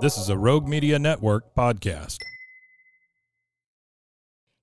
This is a Rogue Media Network podcast.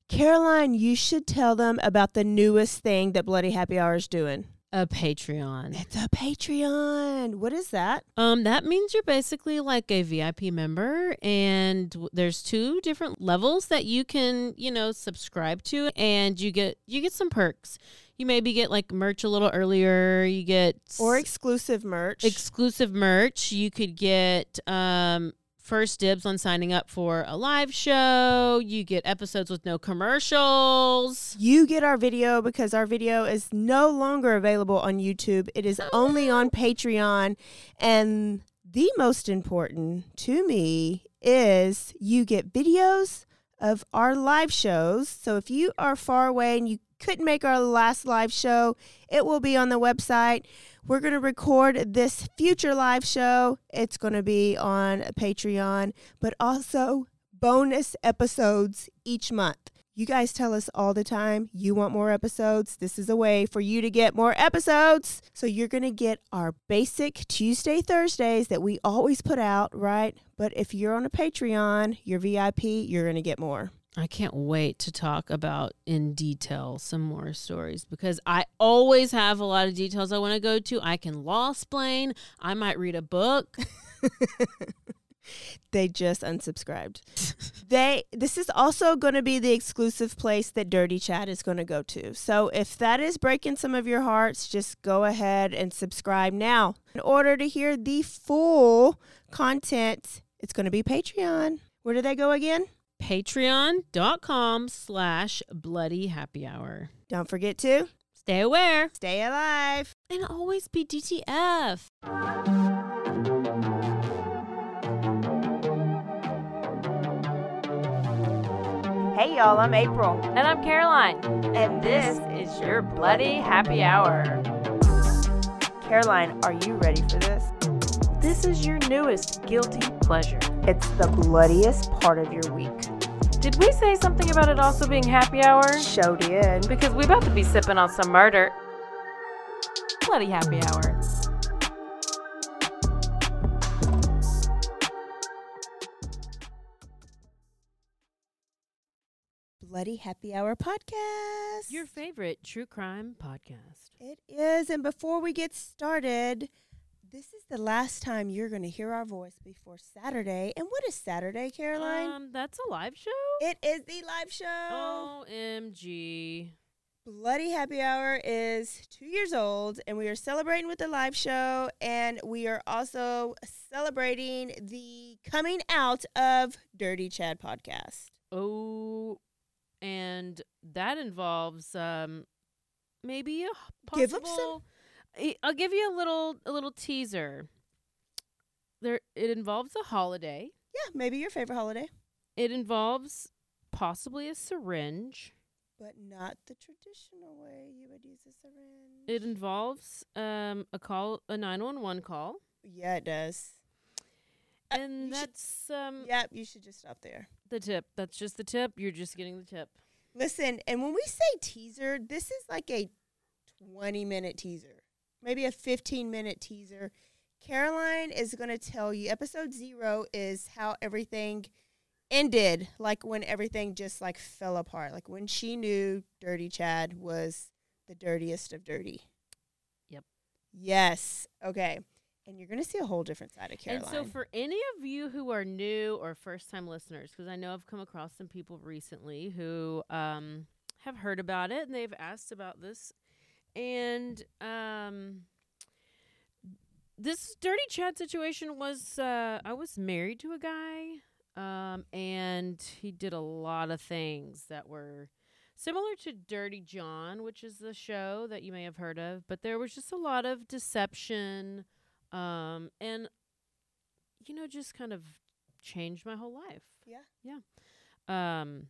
Caroline, you should tell them about the newest thing that Bloody Happy Hour is doing. A Patreon. It's a Patreon. What is that? Um, that means you're basically like a VIP member, and there's two different levels that you can, you know, subscribe to, and you get you get some perks. You maybe get like merch a little earlier. You get Or exclusive merch. exclusive merch. You could get um first dibs on signing up for a live show. You get episodes with no commercials. you get our video because our video is no longer available on YouTube. It is only on Patreon. And the most important to me is you get videos of our live shows. So if you are far away and you couldn't make our last live show, it will be on the website. We're going to record this future live show. It's going to be on Patreon, but also bonus episodes each month. You guys tell us all the time you want more episodes. This is a way for you to get more episodes. So you're going to get our basic Tuesday, Thursdays that we always put out, right? But if you're on a Patreon, you're VIP, you're going to get more. I can't wait to talk about in detail some more stories because I always have a lot of details I want to go to. I can law explain. I might read a book. They just unsubscribed. they this is also going to be the exclusive place that Dirty Chad is going to go to. So if that is breaking some of your hearts, just go ahead and subscribe now. In order to hear the full content, it's going to be Patreon. Where do they go again? Patreon.com slash bloody happy hour. Don't forget to Stay aware stay alive. and always be DTF. Hey y'all, I'm April. And I'm Caroline. And This is your Bloody Happy Hour. Caroline, are you ready for this? This is your newest guilty pleasure. It's the bloodiest part of your week. Did we say something about it also being happy hour? Show did. Because we about to be sipping on some murder. Bloody Happy Hour. Bloody Happy Hour podcast. Your favorite true crime podcast. It is. And before we get started, this is the last time you're going to hear our voice before Saturday. And what is Saturday, Caroline? Um, that's a live show? it is the live show. OMG. Bloody Happy Hour is two years old, and we are celebrating with the live show. And we are also celebrating the coming out of Dirty Chad podcast. Oh, and that involves um maybe a Give 'em some- possible. I'll give you a little a little teaser. There, it involves a holiday. Yeah, maybe your favorite holiday, It involves possibly a syringe. but not the traditional way you would use a syringe. It involves um a call, a nine one one call, yeah, it does. Uh, you and should- that's um Yep, you should just stop there. the tip. That's just the tip. You're just getting the tip. Listen, and when we say teaser, this is like a 20 minute teaser, maybe a 15 minute teaser. Caroline is going to tell you episode zero is how everything ended, like when everything just like fell apart, like when she knew Dirty Chad was the dirtiest of dirty. Yep. Yes. Okay. And you're going to see a whole different side of Caroline. And so, for any of you who are new or first time listeners, because I know I've come across some people recently who um, have heard about it and they've asked about this. And um, this dirty Chad situation was uh, I was married to a guy, um, and he did a lot of things that were similar to Dirty John, which is the show that you may have heard of, but there was just a lot of deception um, and you know, just kind of changed my whole life. Yeah. Yeah. Um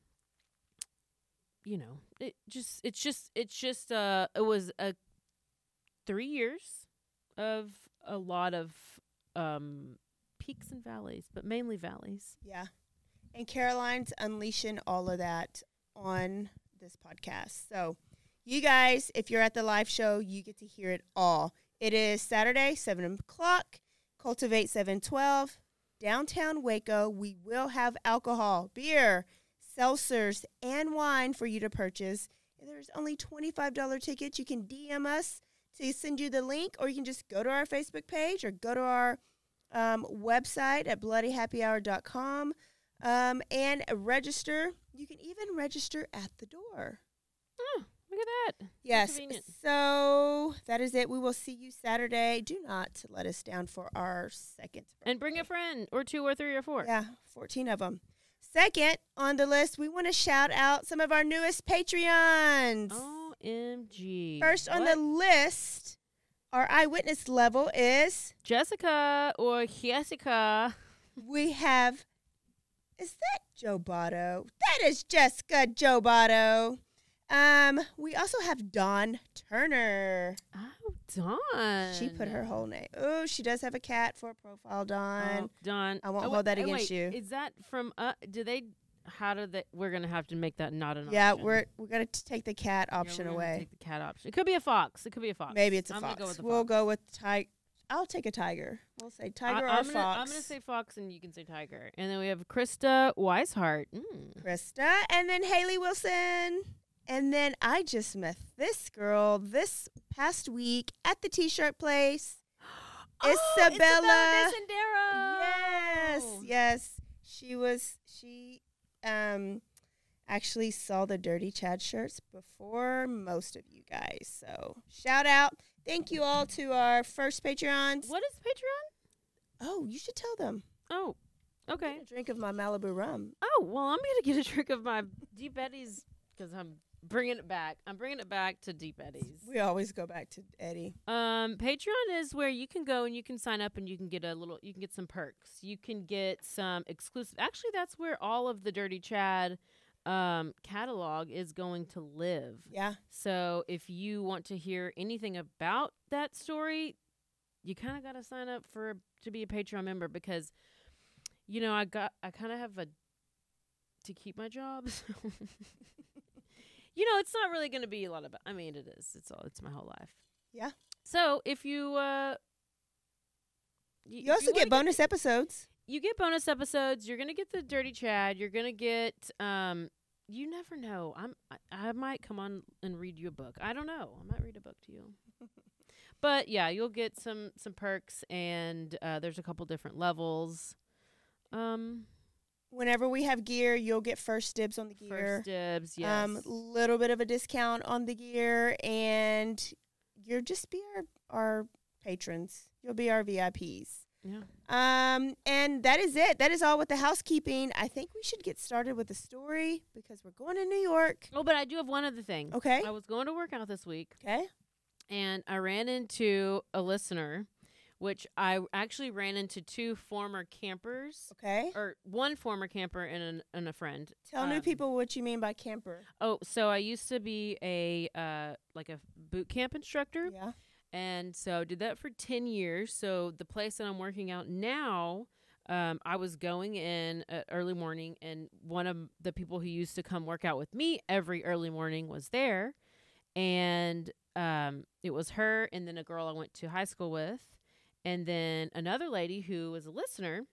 you know, it just it's just it's just uh it was a 3 years of a lot of um peaks and valleys, but mainly valleys. Yeah. And Caroline's unleashing all of that on this podcast. So, you guys, if you're at the live show, you get to hear it all. It is Saturday, 7 o'clock, Cultivate 712, downtown Waco. We will have alcohol, beer, seltzers, and wine for you to purchase. And there's only $25 tickets. You can DM us to send you the link, or you can just go to our Facebook page or go to our um, website at bloodyhappyhour.com um, and register. You can even register at the door. Oh, look at that. Yes. So that is it. We will see you Saturday. Do not let us down for our second. And bring a friend or two or three or four. Yeah, 14 of them. Second on the list, we want to shout out some of our newest Patreons. OMG. First on What? the list, our eyewitness level is Jessica or Jessica. we have. Is that Joe Botto? That is Jessica Joe Botto. Um, we also have Dawn Turner. Oh, Dawn. She put her whole name. Oh, she does have a cat for a profile, Dawn. Oh, Dawn. I won't Oh, hold that oh, against wait, you. Is that from? Uh, do they? How do they? We're gonna have to make that not an yeah, option. we're we're gonna t- take the cat Yeah, option we're away. Take the cat option. It could be a fox. It could be a fox. Maybe it's a I'm fox. Go the we'll go with tiger. I'll take a tiger. We'll say I- tiger or I'm fox. gonna, I'm gonna say fox, and you can say tiger. And then we have Krista Weishart. Mm. Krista, and then Haley Wilson. And then I just met this girl this past week at the t-shirt place. Oh, Isabella. Isabella Yes, yes. She was she um actually saw the Dirty Chad shirts before most of you guys. So shout out. Thank you all to our first Patreons. What is Patreon? Oh, you should tell them. Oh, okay. Get a drink of my Malibu rum. Oh well, I'm gonna get a drink of my Deep Eddies because I'm bringing it back. I'm bringing it back to Deep Eddies. We always go back to Eddie. Um, Patreon is where you can go and you can sign up and you can get a little, you can get some perks. You can get some exclusive. Actually, that's where all of the Dirty Chad um, catalog is going to live. Yeah. So if you want to hear anything about that story, you kind of got to sign up for to be a Patreon member because, you know, I got I kind of have a to keep my job. so- you know, it's not really going to be a lot of. I mean, it is. It's all. It's my whole life. Yeah. So if you uh, y- You also wanna get bonus episodes. you get bonus episodes. You're gonna get the Dirty Chad. You're gonna get um. You never know. I'm. I, I might come on and read you a book. I don't know. I might read a book to you. but yeah, you'll get some some perks, and uh, there's a couple different levels. Um, Whenever we have gear, you'll get first dibs on the gear. first dibs. Yes. Um, little bit of a discount on the gear, and you'll just be our our patrons. You'll be our VIPs. yeah. Um, and that is it. That is all with the housekeeping. I think we should get started with the story because we're going to New York. Oh, but I do have one other thing. Okay. I was going to work out this week. Okay. and I ran into a listener, which I actually ran into two former campers, Okay. or one former camper and, an, and a friend. Tell new Um, people what you mean by camper. Oh, so I used to be a uh, like a boot camp instructor, Yeah. and so did that for ten years. So the place that I'm working out now. Um, I was going in at early morning, and one of the people who used to come work out with me every early morning was there, and um, it was her, and then a girl I went to high school with, and then another lady who was a listener,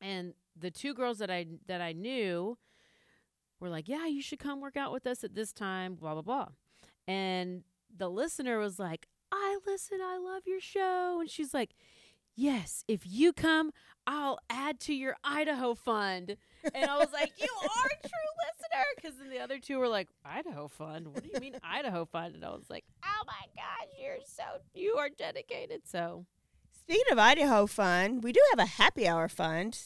and the two girls that I that I knew were like, "Yeah, you should come work out with us at this time." Blah blah blah, and the listener was like, "I listen, I love your show," and she's like. Yes, if you come, I'll add to your Idaho fund. And I was like, You are a true listener. Because then the other two were like, Idaho fund? What do you mean, Idaho fund? And I was like, Oh my gosh, you're so, you are dedicated. So Speaking of Idaho fund, we do have a happy hour fund.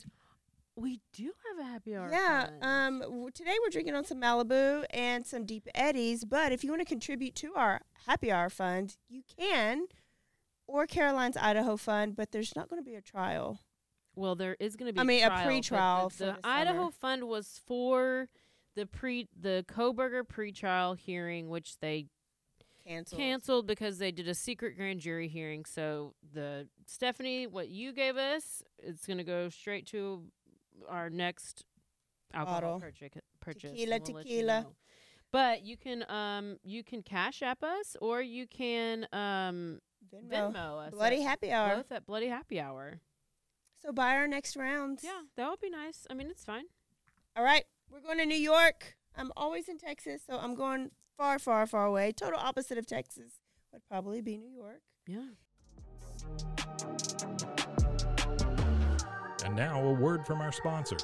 we do have a happy hour. Yeah. fund. Um. w- Today we're drinking on some Malibu and some Deep Eddies. But if you want to contribute to our happy hour fund, you can, or Caroline's Idaho fund. But there's not going to be a trial. well, there is going to be. I mean, a trial, but pre-trial for the the Idaho summer. Fund was for the pre the Kohberger pre-trial hearing, which they Canceled. canceled because they did a secret grand jury hearing. So the Stephanie, what you gave us, it's going to go straight to our next alcohol Bottle. purchase. purchase Tequila, we'll let you tequila. know. But you can um you can cash app us or you can um Venmo. Venmo us. Bloody happy hour. Both at Bloody Happy Hour. So buy our next round. Yeah, that would be nice. I mean, it's fine. All right. We're going to New York. I'm always in Texas, so I'm going far, far, far away. Total opposite of Texas would probably be New York. Yeah. And now a word from our sponsors.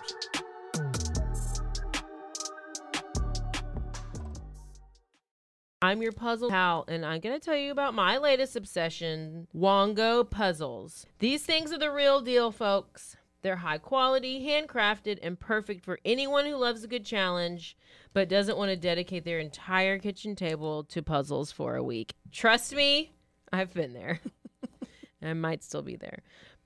I'm your puzzle pal, and I'm going to tell you about my latest obsession Wongo puzzles. These things are the real deal, folks. They're high quality, handcrafted, and perfect for anyone who loves a good challenge but doesn't want to dedicate their entire kitchen table to puzzles for a week. Trust me, I've been there. I might still be there.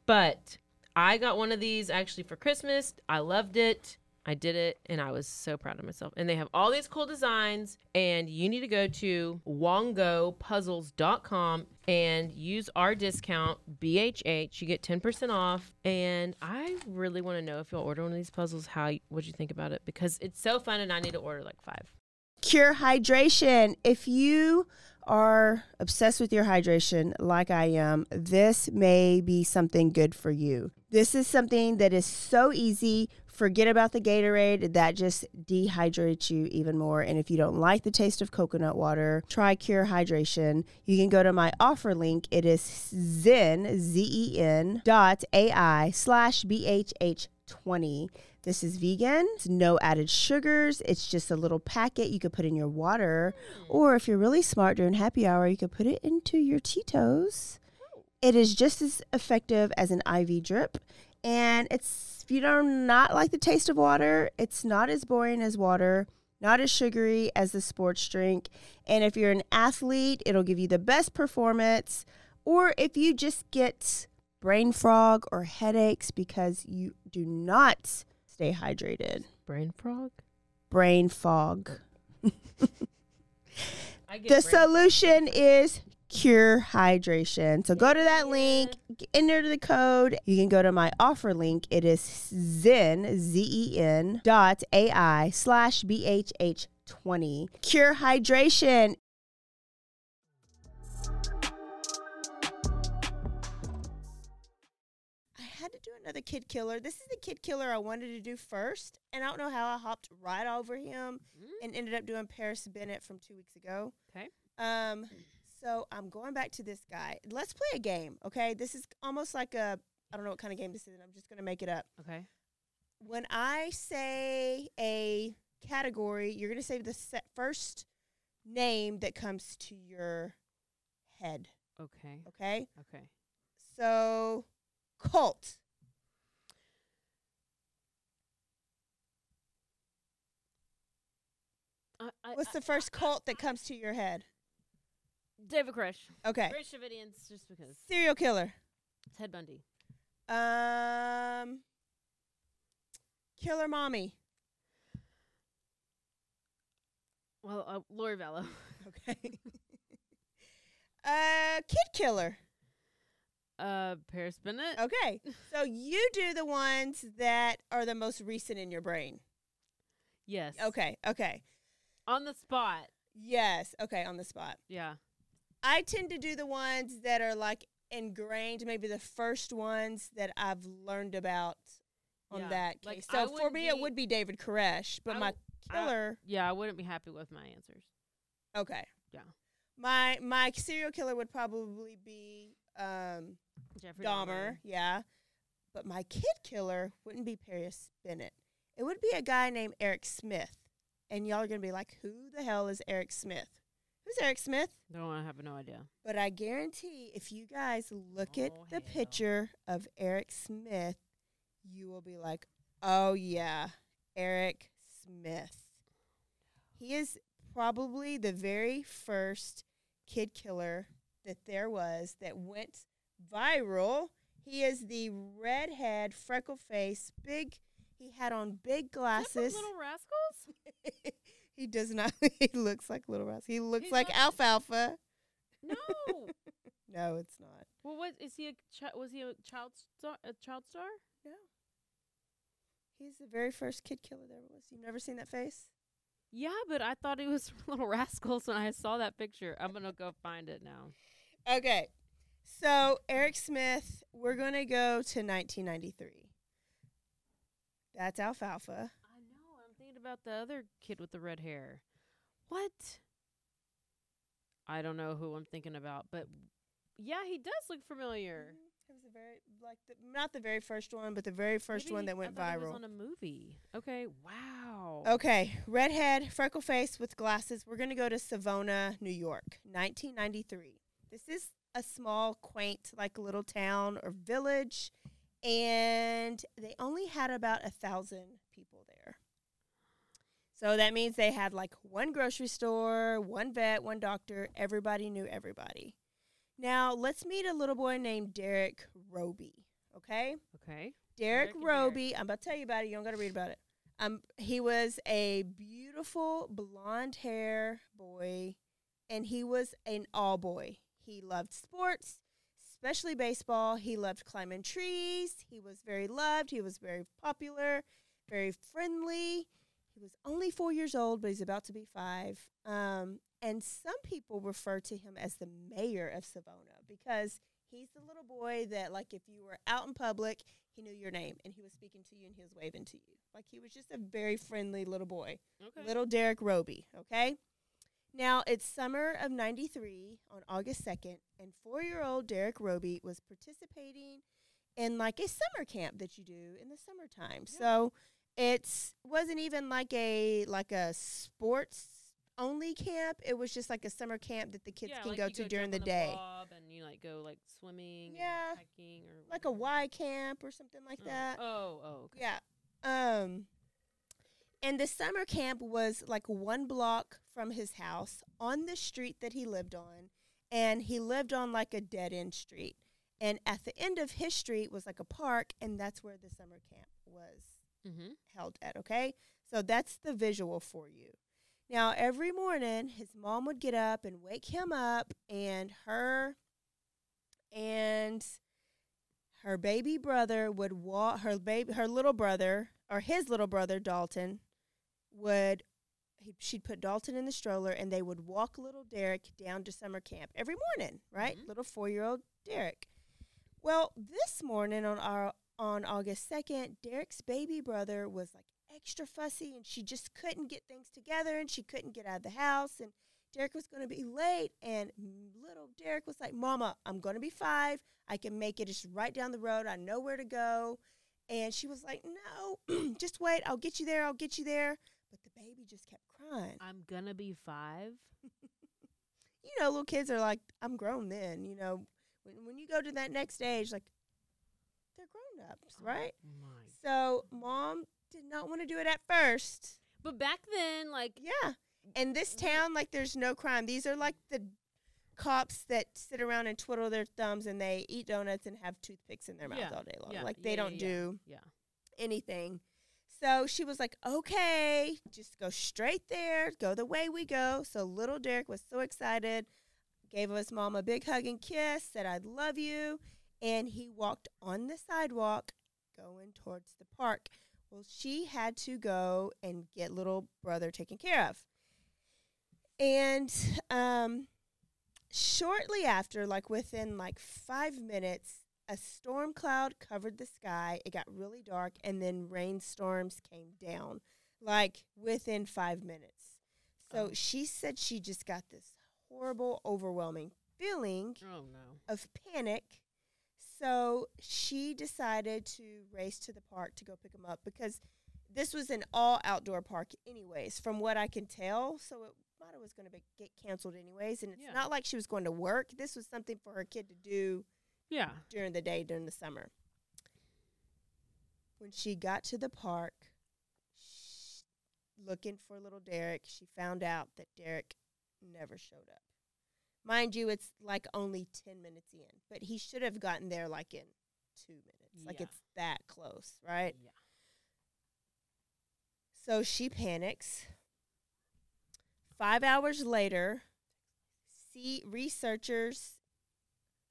But I got one of these actually for Christmas. I loved it. I did it and I was so proud of myself. And they have all these cool designs and you need to go to wongopuzzles.com and use our discount BHH. You get 10% off and I really want to know if you'll order one of these puzzles how what you think about it because it's so fun and I need to order like 5. Cure hydration. If you are obsessed with your hydration like I am, this may be something good for you. This is something that is so easy. Forget about the Gatorade, that just dehydrates you even more. And if you don't like the taste of coconut water, try Cure Hydration. You can go to my offer link. It is zen, Z E N dot AI slash BHH 20. This is vegan. It's no added sugars. It's just a little packet you could put in your water. Hmm. Or if you're really smart during happy hour, you could put it into your Tito's. Oh. It is just as effective as an IV drip. And it's if you do not not like the taste of water, it's not as boring as water, not as sugary as the sports drink. And if you're an athlete, it'll give you the best performance. Or if you just get brain fog or headaches because you do not stay hydrated. Brain fog? Brain fog. The brain fog. solution is Cure Hydration. So go to that link, enter the code. You can go to my offer link. It is zen, Z E N dot AI slash BHH 20. Cure Hydration. Another kid killer. This is the kid killer I wanted to do first, and I don't know how I hopped right over him and ended up doing Paris Bennett from two weeks ago. Okay. Um, so I'm going back to this guy. Let's play a game, okay? This is almost like a I don't know what kind of game this is. and I'm just gonna make it up. Okay. When I say a category, you're gonna say the first name that comes to your head, Okay. okay? Okay. So, cult. I, I, What's the first cult that comes to your head? David Koresh. Okay. Branch Davidians, just because. Serial killer. Ted Bundy. Um, killer mommy. Well, uh, Lori Vallow. Okay. uh, kid killer. Uh, Paris Bennett. Okay. So you do the ones that are the most recent in your brain. Yes. Okay. Okay. On the spot. Yes. Okay. On the spot. Yeah. I tend to do the ones that are like ingrained, maybe the first ones that I've learned about on Yeah, that case. I So for me, it would be David Koresh, but I my w- I- killer. Yeah, I wouldn't be happy with my answers. okay. Yeah. My my serial killer would probably be um, Jeffrey Dahmer, yeah. But my kid killer wouldn't be Paris Bennett. It would be a guy named Eric Smith. And y'all are going to be like, who the hell is Eric Smith? Who's Eric Smith? No, I have no idea. But I guarantee if you guys look at Oh, the hell. picture of Eric Smith, you will be like, oh, yeah, Eric Smith. He is probably the very first kid killer that there was that went viral. He is the redhead, freckle face, big. He had on big Is that from glasses. Little Rascals? he does not. he looks like Little Rascal. He looks He's like alfalfa. No. No, it's not. well, what is he? A chi- was he a child star? A child star? No. He's the very first kid killer there was. You've never seen that face? Yeah, but I thought he was Little Rascals when I saw that picture. I'm gonna go find it now. Okay. So, Eric Smith, we're going to go to 1993. That's alfalfa. I know. I'm thinking about the other kid with the red hair. What? I don't know who I'm thinking about, but yeah, he does look familiar. Mm-hmm. It was the very like the, not the very first one, but the very first Maybe one that went It viral. was on a movie. Okay. Wow. Okay, redhead, freckle face with glasses. We're going to go to Savona, New York, 1993. This is a small, quaint, like little town or village, and they only had about a thousand people there. So that means they had like one grocery store, one vet, one doctor. Everybody knew everybody. Now let's meet a little boy named Derrick Robie. Okay. Okay. Derrick Derrick Robie. I'm about to tell you about it. You don't got to read about it. Um, he was a beautiful blonde hair boy, and he was an all boy. He loved sports, especially baseball. He loved climbing trees. He was very loved. He was very popular, very friendly. He was only four years old, but he's about to be five. Um, and some people refer to him as the mayor of Savona because he's the little boy that, like, if you were out in public, he knew your name and he was speaking to you and he was waving to you. Like, he was just a very friendly little boy. Okay. Little Derrick Robie, okay? Now, it's summer of 93 on August 2nd, and four year old Derrick Robie was participating in like a summer camp that you do in the summertime. So it's wasn't even like a like a sports only camp. It was just like a summer camp that the kids yeah, can like go to jump during on the day. and you like go like swimming, Yeah. hiking, or Like a. Y camp or something like Oh. that. Oh, oh, okay. Yeah. Um and the summer camp was like one block from his house on the street that he lived on. And he lived on like a dead end street. And at the end of his street was like a park, and that's where the summer camp was Mm-hmm. held at, okay? So that's the visual for you. Now, every morning, his mom would get up and wake him up, and her and her baby brother would walk, her baby, her little brother, or his little brother, Dalton, would, he, she'd put Dalton in the stroller, and they would walk little Derrick down to summer camp every morning, right? Mhm. Little four year old Derrick. Well, this morning on our on August 2nd, Derrick's baby brother was like extra fussy and she just couldn't get things together and she couldn't get out of the house and Derrick was going to be late and little Derrick was like, "Mama, I'm going to be 5. I can make it. It's right down the road. I know where to go." And she was like, "No, just wait. I'll get you there. I'll get you there." But the baby just kept crying. I'm gonna be five. you know, little kids are like, I'm grown then. You know, when when you go to that next stage, like they're grown ups, oh right? Oh my. So mom did not want to do it at first. But back then, like, Yeah. In this town, like, there's no crime. These are like the cops that sit around and twiddle their thumbs and they eat donuts and have toothpicks in their mouth yeah, all day long. yeah, like they yeah, don't do Yeah. anything. So she was like, okay, just go straight there, go the way we go. So little Derrick was so excited, gave his mom a big hug and kiss, said, I love you. And he walked on the sidewalk going towards the park. Well, she had to go and get little brother taken care of. And um, shortly after, like within like five minutes, a storm cloud covered the sky. It got really dark, and then rainstorms came down, like within five minutes. So Oh. she said she just got this horrible, overwhelming feeling Oh no. of panic. So she decided to race to the park to go pick him up because this was an all outdoor park, anyways, from what I can tell. So it it was going to get canceled, anyways. And it's Yeah. not like she was going to work. This was something for her kid to do Yeah. during the day during the summer. When she got to the park, sh looking for little Derrick, she found out that Derrick never showed up. Mind you, it's like only 10 minutes in, but he should have gotten there like in two minutes. Like Yeah. it's that close, right? Yeah. So she panics. Five hours later, see researchers,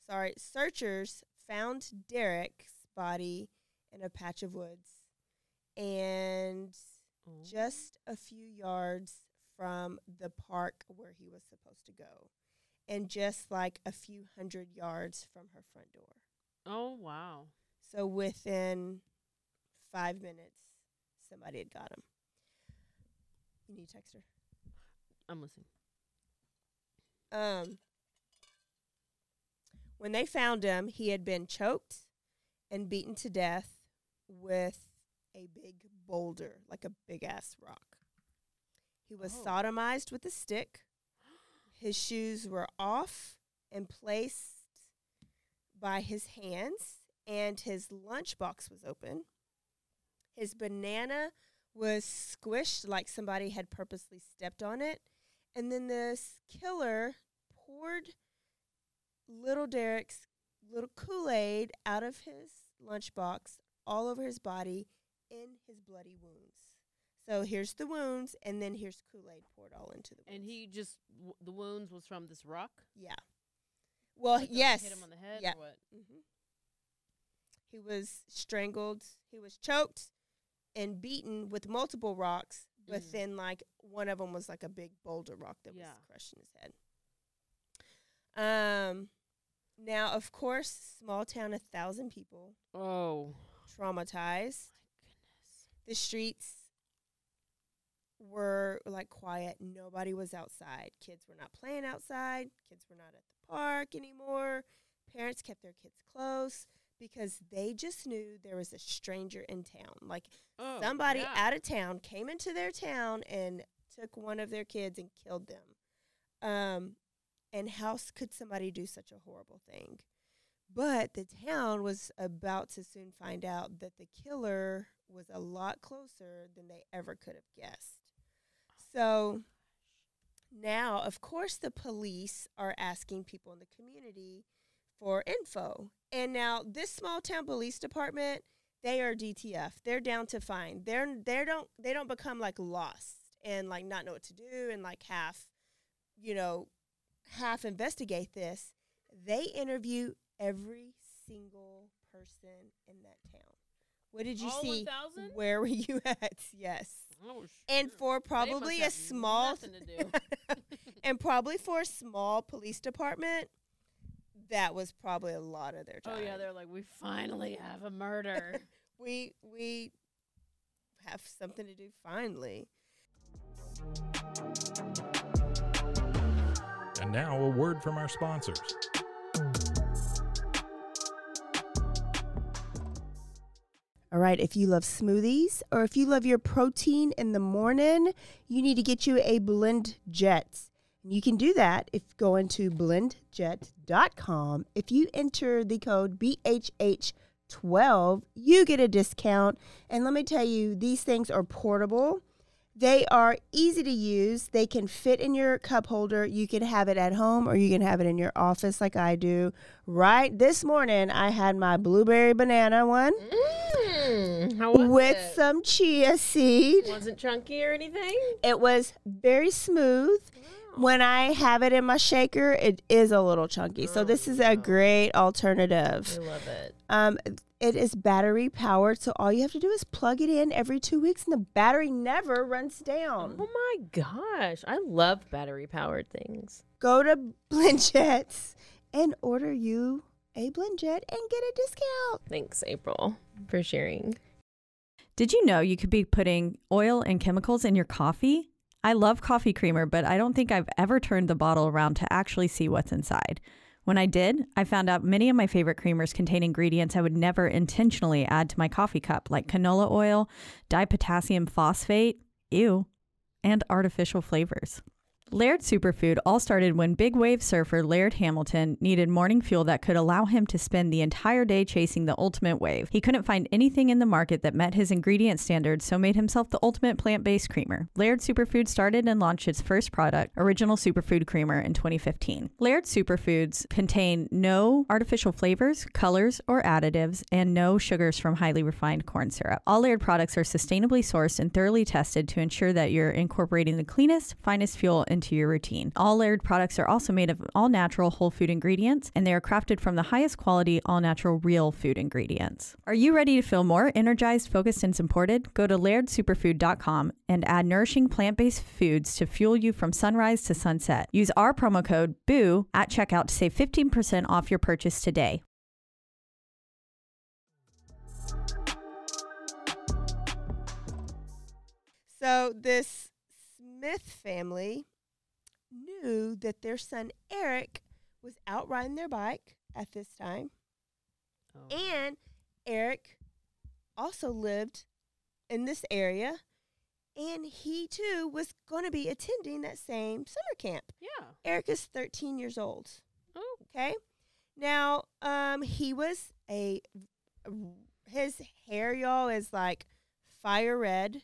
sorry, searchers found Derrick's body in a patch of woods, and Oh. just a few yards from the park where he was supposed to go, and just like a few hundred yards from her front door. Oh wow. So within five minutes, somebody had got him. You need to text her. I'm listening. Um, when they found him, he had been choked and beaten to death with a big boulder, like a big ass rock. He was Oh. sodomized with a stick. His shoes were off and placed by his hands, and his lunchbox was open. His banana was squished like somebody had purposely stepped on it. And then this killer poured little Derrick's little Kool Aid out of his lunchbox all over his body in his bloody wounds. So here's the wounds, and then here's Kool Aid poured all into the wounds. And he just w- the wounds was from this rock. yeah. Well, Like, yes. Hit him on the head Yeah. or what? hmm He was strangled. He was choked and beaten with multiple rocks, but Mhm. then like one of them was like a big boulder rock that Yeah. was crushing his head. Um, now of course, small town, a thousand people, Oh traumatized. my goodness. The streets were like quiet. Nobody was outside. Kids were not playing outside. Kids were not at the park anymore. Parents kept their kids close because they just knew there was a stranger in town. Like Oh, somebody yeah. out of town came into their town and took one of their kids and killed them. Um, and how could somebody do such a horrible thing? But the town was about to soon find out that the killer was a lot closer than they ever could have guessed. So now, of course, the police are asking people in the community for info. And now, this small town police department, they are DTF. They're down to find. They're they don't they don't become like lost and like not know what to do and like half, you know, half investigate this. They interview every single person in that town. What did you All see? 1,000? Where were you at? Yes. Oh, And for probably a small and probably for a small police department, that was probably a lot of their time. Oh yeah, they're like, we finally have a murder. we we have something to do finally. And now a word from our sponsors. All right, if you love smoothies or if you love your protein in the morning, you need to get you a Blend Jet. And you can do that if going to blendjet.com. If you enter the code BHH12, you get a discount. And let me tell you, these things are portable. They are easy to use. They can fit in your cup holder. You can have it at home or you can have it in your office like I do. Right this morning, I had my blueberry banana one Mm, how was with it? some chia seed. Wasn't chunky or anything? It was very smooth. When I have it in my shaker, it is a little chunky. So this is a great alternative. I love it. Um, it is battery powered, so all you have to do is plug it in every two weeks, and the battery never runs down. Oh my gosh. I love battery powered things. Go to Blendjets and order you a Blendjet and get a discount. Thanks, April, for sharing. Did you know you could be putting oil and chemicals in your coffee? I love coffee creamer, but I don't think I've ever turned the bottle around to actually see what's inside. When I did, I found out many of my favorite creamers contain ingredients I would never intentionally add to my coffee cup, like canola oil, dipotassium phosphate, ew, and artificial flavors. Laird Superfood all started when big wave surfer Laird Hamilton needed morning fuel that could allow him to spend the entire day chasing the ultimate wave. He couldn't find anything in the market that met his ingredient standards, so made himself the ultimate plant-based creamer. Laird Superfood started and launched its first product, Original Superfood Creamer, in 2015. Laird Superfoods contain no artificial flavors, colors, or additives, and no sugars from highly refined corn syrup. All Laird products are sustainably sourced and thoroughly tested to ensure that you're incorporating the cleanest, finest fuel into your routine. All Laird products are also made of all natural whole food ingredients, and they are crafted from the highest quality, all natural, real food ingredients. Are you ready to feel more energized, focused, and supported? Go to lairdsuperfood.com and add nourishing plant based foods to fuel you from sunrise to sunset. Use our promo code BOO at checkout to save 15% off your purchase today. So this Smith family knew that their son Eric was out riding their bike at this time, Oh. and Eric also lived in this area, and he too was going to be attending that same summer camp. yeah. Eric is 13 years old. Oh. Okay. Now, um, he was a his hair, y'all, is like fire red.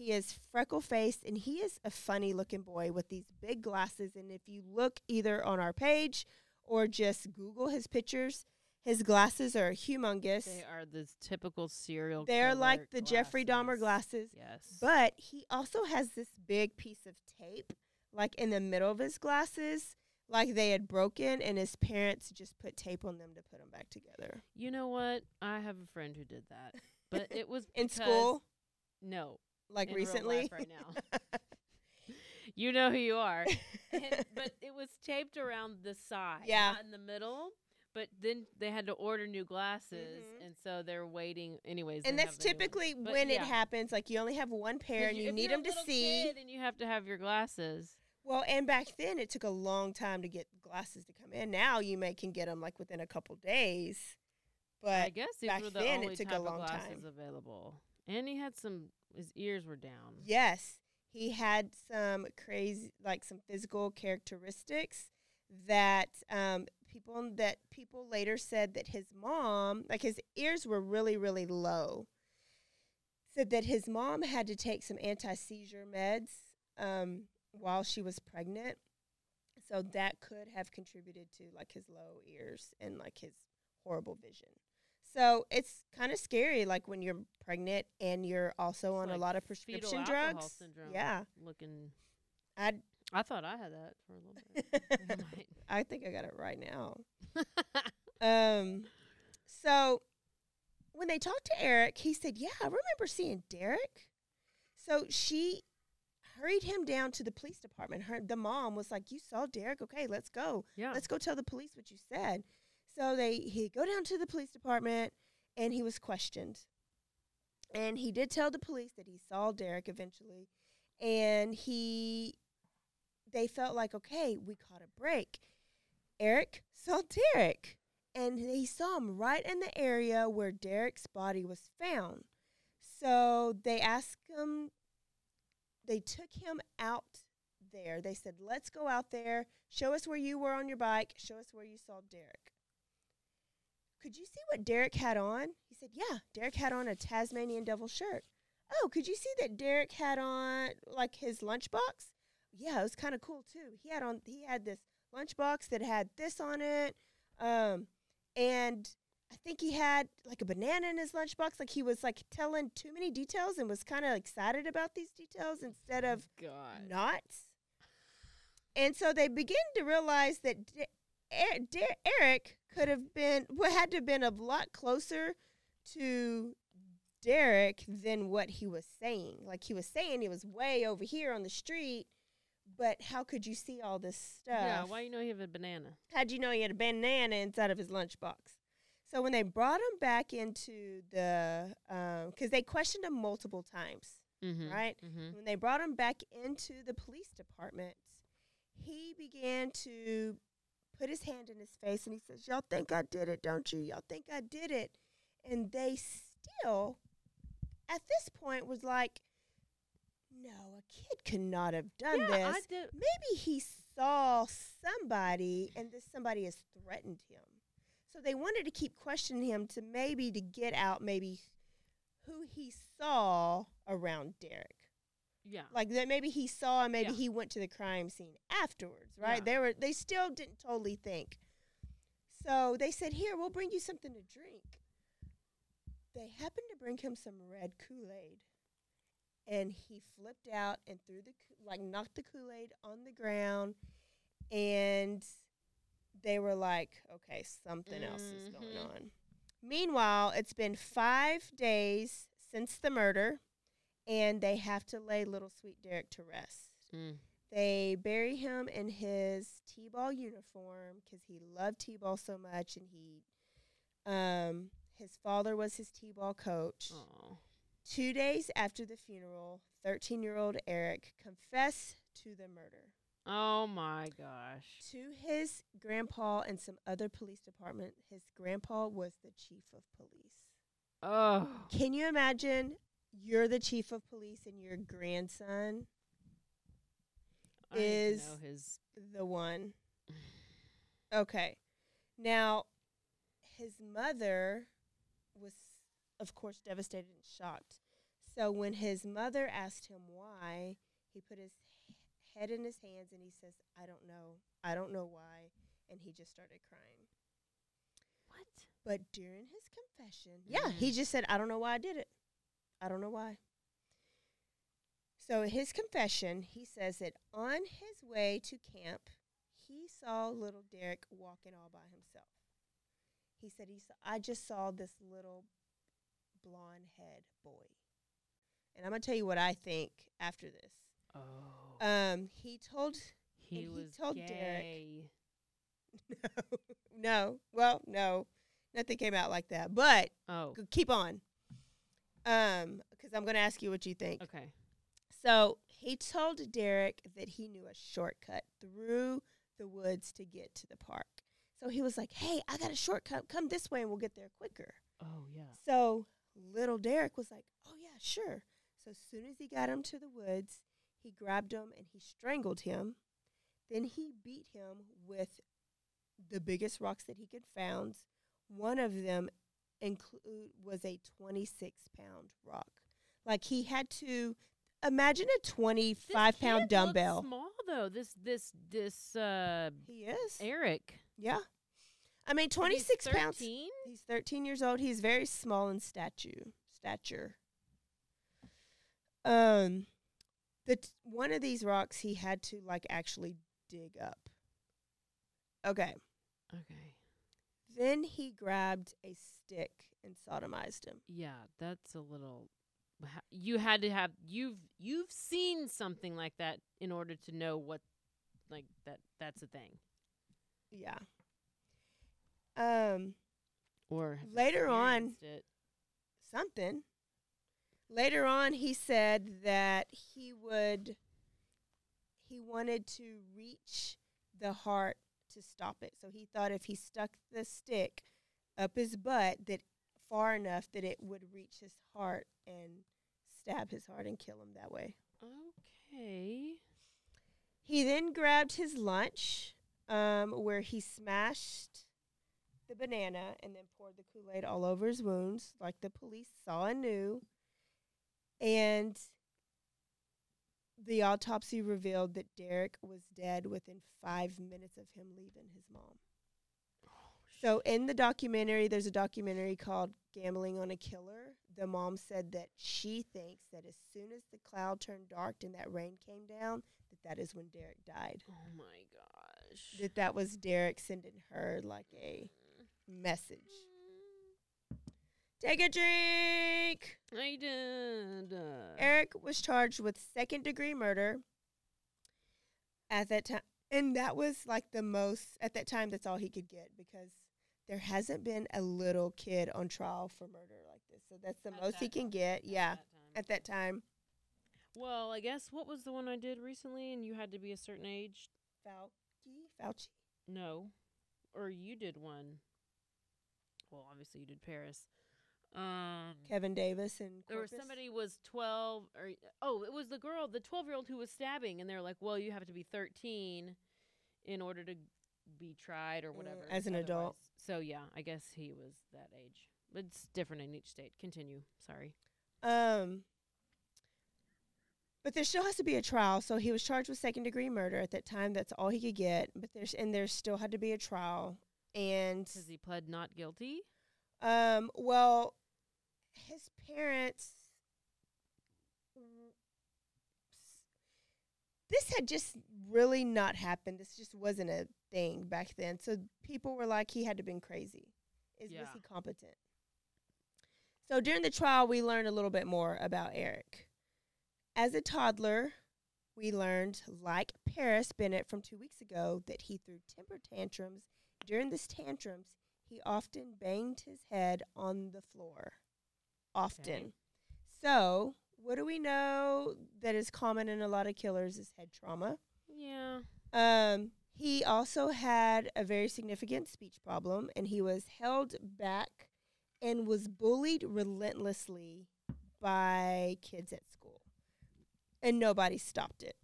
He is freckle faced and he is a funny looking boy with these big glasses. And if you look either on our page or just Google his pictures, his glasses are humongous. They are the typical serial. They're like the Jeffrey Dahmer glasses. Yes. But he also has this big piece of tape, like in the middle of his glasses, like they had broken, and his parents just put tape on them to put them back together. you know what? I have a friend who did that, but it was In school, No, like in real life recently. right now. you know who you are. And- but it was taped around the side, Yeah. not in the middle. But then they had to order new glasses, Mhm. and so they're waiting. Anyways, and that's have the new ones. typically But when yeah. it happens. Like you only have one pair, and you if need you're a them to see. kid and you have to have your glasses. Well, and back then it took a long time to get glasses to come in. Now you may can get them like within a couple days. But I guess these back were the then it took a type of long glasses time. available, and he had some. His ears were down. Yes, he had some crazy, like some physical characteristics that um, people that people later said that his mom, like his ears were really, really low. Said that his mom had to take some anti seizure meds um, while she was pregnant, so that could have contributed to like his low ears and like his horrible vision. So it's kind of scary, like when you're pregnant and you're also on a lot of prescription drugs. syndrome Yeah, looking. I I thought I had that for a little bit. I I think I got it right now. Um, so when they talked to Eric, he said, "Yeah, I remember seeing Derrick." So she hurried him down to the police department. Her the mom was like, "You saw Derrick? Okay, let's go. yeah. Let's go tell the police what you said." So they he go down to the police department and he was questioned. And he did tell the police that he saw Derrick eventually and he they felt like okay, we caught a break. Eric saw Derrick and he saw him right in the area where Derrick's body was found. So they asked him they took him out there. They said, "Let's go out there. Show us where you were on your bike. Show us where you saw Derrick." Could you see what Derrick had on? He said, "Yeah, Derrick had on a Tasmanian devil shirt." Oh, could you see that Derrick had on like his lunchbox? Yeah, it was kind of cool too. He had on he had this lunchbox that had this on it, um, and I think he had like a banana in his lunchbox. Like he was like telling too many details and was kind of excited about these details instead of God. not. And so they begin to realize that D- Er- Der- Eric could have been, what had to have been a lot closer to Derrick than what he was saying. Like he was saying he was way over here on the street, but how could you see all this stuff? Yeah. Why you know he had a banana? How'd you know he had a banana inside of his lunchbox? So when they brought him back into the, because they questioned him multiple times, Mm-hmm. right? Mm-hmm. When they brought him back into the police department, he began to put his hand in his face and he says, Y'all think I did it, don't you? Y'all think I did it. And they still, at this point, was like, no, a kid could not have done yeah, this. Maybe he saw somebody and this somebody has threatened him. So they wanted to keep questioning him to maybe to get out maybe who he saw around Derrick. Yeah. Like that maybe he saw and maybe Yeah. he went to the crime scene afterwards, right? Yeah. They were they still didn't totally think. So they said, "Here, we'll bring you something to drink." They happened to bring him some red Kool-Aid. And he flipped out and threw the like knocked the Kool-Aid on the ground and they were like, "Okay, something else is going Mhm. on." Meanwhile, it's been 5 days since the murder and they have to lay little sweet Derrick to rest. Mm. They bury him in his T-ball uniform because he loved T-ball so much, and he, um, his father was his T-ball coach. Oh. Two days after the funeral, thirteen-year-old Eric confessed to the murder Oh my gosh. to his grandpa and some other police department. His grandpa was the chief of police. Oh. Can you imagine? You're the chief of police, and your grandson I Is- his. the one. Okay. Now, his mother was, of course, devastated and shocked. So when his mother asked him why, he put his head in his hands and he says, I don't know. I don't know why. And he just started crying. What? But during his confession, yeah, he mm-hmm. just said, I don't know why I did it. I don't know why. So, in his confession, he says that on his way to camp, he saw little Derrick walking all by himself. He said, he saw, I just saw this little blonde head boy. And I'm going to tell you what I think after this. Oh. Um, he told he was told Derrick- gay. no, no, well, no, nothing came out like that. But Oh. Keep on. Um, because I'm going to ask you what you think. Okay. So he told Derrick that he knew a shortcut through the woods to get to the park. So he was like, "Hey, I got a shortcut. Come this way, and we'll get there quicker." Oh yeah. So little Derrick was like, "Oh yeah, sure." So as soon as he got him to the woods, he grabbed him and he strangled him. Then he beat him with the biggest rocks that he could found. One of them include was a 26 pound rock. Like he had to imagine a 25 This pound dumbbell. Small though. This this this uh He is. Eric. Yeah. I mean, And he's 26 pounds. He's 13 years old. He's very small in statue, stature. Um, the t- one of these rocks he had to like actually dig up. Okay. Okay. Then he grabbed a stick and sodomized him. Yeah, that's a little. You had to have you've you've seen something like that in order to know what, like that that's a thing. Yeah. Um, Or Later on- it. something. Later on, he said that he would, he wanted to reach the heart to stop it. So he thought if he stuck the stick up his butt, that far enough that it would reach his heart and stab his heart and kill him that way. Okay. He then grabbed his lunch, um, where he smashed the banana and then poured the Kool Aid all over his wounds, like the police saw and knew. And the autopsy revealed that Derrick was dead within five minutes of him leaving his mom. So in the documentary, there's a documentary called Gambling on a Killer. The mom said that she thinks that as soon as the cloud turned dark and that rain came down, that that is when Derrick died. Oh my gosh. That that was Derrick sending her like a mm. message. Take a drink. I did. Eric was charged with second degree murder at that time. And that was like the most, at that time, that's all he could get because there hasn't been a little kid on trial for murder like this. So that's the At most he that can time. get. at Yeah. that. At that time. well, I guess what was the one I did recently, and you had to be a certain age? Fauci? Fauci? No, or you did one. Well, obviously you did Paris. Um, Kevin Davis and there was somebody was 12 or oh it was the girl the 12 year old who was stabbing and they're like well you have to be 13 in order to be tried or whatever Mm, as an adult. so yeah i guess he was that age but it's different in each state continue sorry Um, but there still has to be a trial. So he was charged with second degree murder at that time. That's all he could get. But there's and there still had to be a trial. And because he pled not guilty um, well, his parents. This had just really not happened. This just wasn't a thing back then. So people were like, he had to have been crazy. Is was he competent? So during the trial, we learned a little bit more about Eric. As a toddler, we learned, like Paris Bennett from two weeks ago, that he threw temper tantrums. During these tantrums, he often banged his head on the floor. Often. Okay. So, what do we know that is common in a lot of killers is head trauma. yeah Um, he also had a very significant speech problem, and he was held back and was bullied relentlessly by kids at school. And nobody stopped it.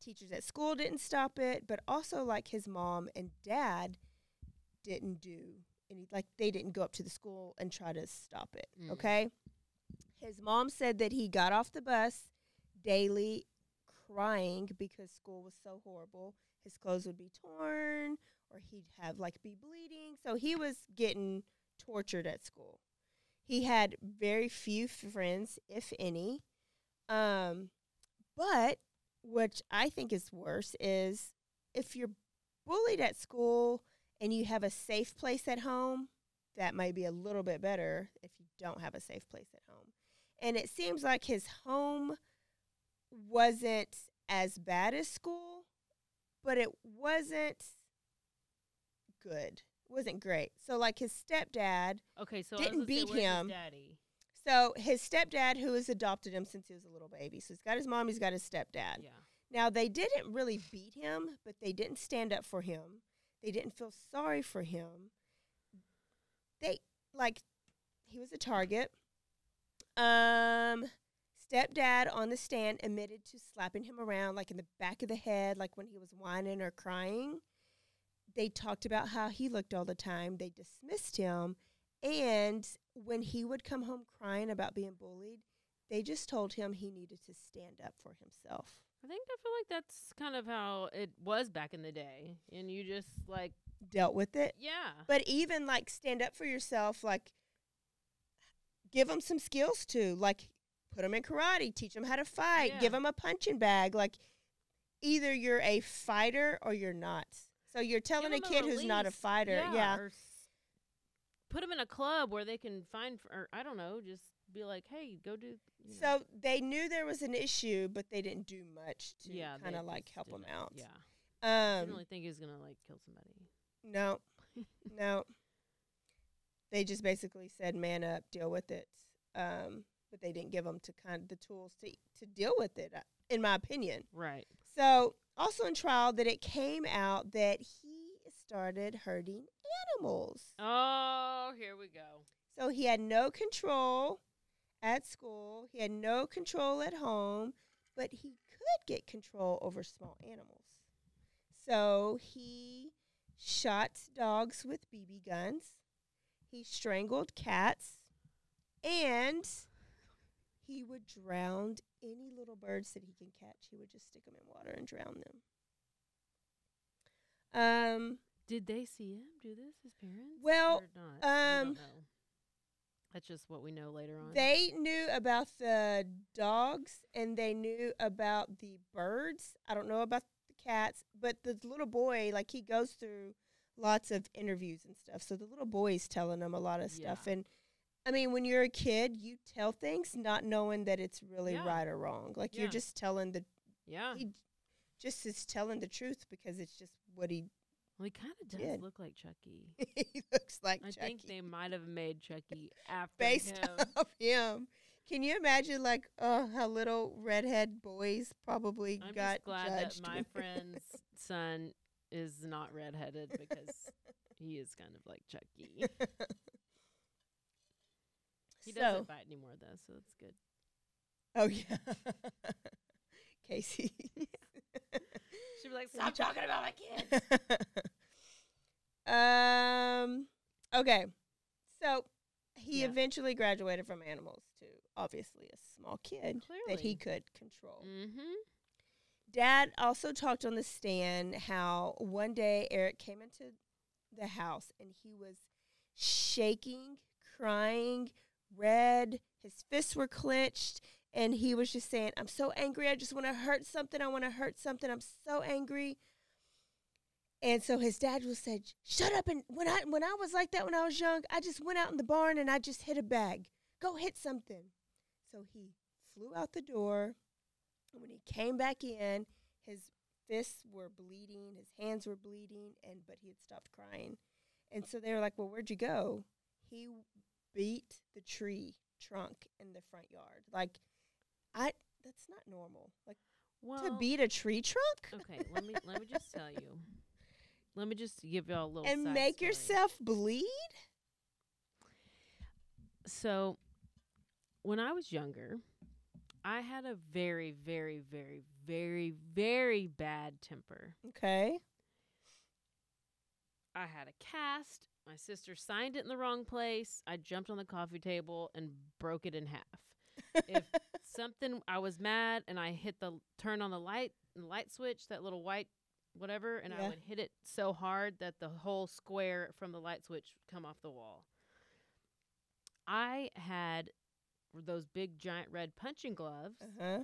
Teachers at school didn't stop it, but also like his mom and dad didn't do any like they didn't go up to the school and try to stop it. Mm. Okay? His mom said that he got off the bus daily crying because school was so horrible. His clothes would be torn or he'd have like be bleeding. So he was getting tortured at school. He had very few friends, if any. Um, but which I think is worse is if you're bullied at school and you have a safe place at home, that might be a little bit better if you don't have a safe place at home. And it seems like his home wasn't as bad as school, but it wasn't good. It wasn't great. So like his stepdad, okay so Didn't I say, beat his him. daddy so his stepdad who has adopted him since he was a little baby. So he's got his mom, he's got his stepdad. yeah Now they didn't really beat him, but they didn't stand up for him. They didn't feel sorry for him. They like he was a target. Um stepdad on the stand admitted to slapping him around like in the back of the head like when he was whining or crying. They talked about how he looked all the time. They dismissed him and when he would come home crying about being bullied, they just told him he needed to stand up for himself. i think i feel like that's kind of how it was back in the day and you just like Dealt with it. yeah But even like stand up for yourself, like give them some skills too. Like put them in karate, teach them how to fight, Yeah. give them a punching bag. Like either you're a fighter or you're not. So you're telling a kid who's not a fighter, yeah. or s- put them in a club where they can find, or I don't know, just be like, hey, go do. You know. So they knew there was an issue, but they didn't do much to yeah, kind of like help them out. Yeah, I didn't Um, really think he was gonna like kill somebody. No, no. They just basically said, "Man up, deal with it." Um, but they didn't give them to kind of the tools to to deal with it, uh, in my opinion. Right. So, also in trial, that it came out that he started hurting animals. Oh, here we go. So he had no control at school. He had no control at home, but he could get control over small animals. So he shot dogs with BB guns. He strangled cats, and he would drown any little birds that he can catch. He would just stick them in water and drown them. Um, Did they see him do this? His parents? Well, or not? We um. That's just what we know later on. They knew about the dogs and they knew about the birds. I don't know about the cats, but the little boy, like he goes through lots of interviews and stuff. So the little boy's telling them a lot of stuff. Yeah. And I mean, when you're a kid, you tell things not knowing that it's really Yeah. right or wrong. Like you're just telling the yeah. he just is telling the truth because it's just what he well, he kind of does did. look like Chucky. he looks like. I Chucky. think they might have made Chucky after based him. off him. Can you imagine, like, uh, how little redhead boys probably I'm got just glad judged? that my friend's son is not redheaded because he is kind of like Chucky. He so, doesn't bite anymore though, so that's good. oh yeah, Casey. She'd be like, "Stop talking about my kid." um. Okay. So he Yeah. eventually graduated from animals to obviously a small kid that he could control. mm-hmm. Dad also talked on the stand how one day Eric came into the house and he was shaking, crying, red. His fists were clenched, and he was just saying, I'm so angry. I just want to hurt something. I want to hurt something. I'm so angry. And so his dad was said, "Shut up!" And when I when I was like that when I was young, I just went out in the barn and I just hit a bag. Go hit something. So he flew out the door. And when he came back in, his fists were bleeding, his hands were bleeding, and but he had stopped crying. And so they were like, "Well, where'd you go?" He beat the tree trunk in the front yard. Like, I that's not normal. Like Well, to beat a tree trunk okay. Let me let me just tell you. Let me just give y'all a little and make story. yourself bleed. So, when I was younger, I had a very, very, very, very, very bad temper. Okay. I had a cast. My sister signed it in the wrong place. I jumped on the coffee table and broke it in half. if something I was mad and I hit the turn on the light the light switch, that little white whatever, and I would hit it so hard that the whole square from the light switch would come off the wall. I had those big giant red punching gloves Uh huh.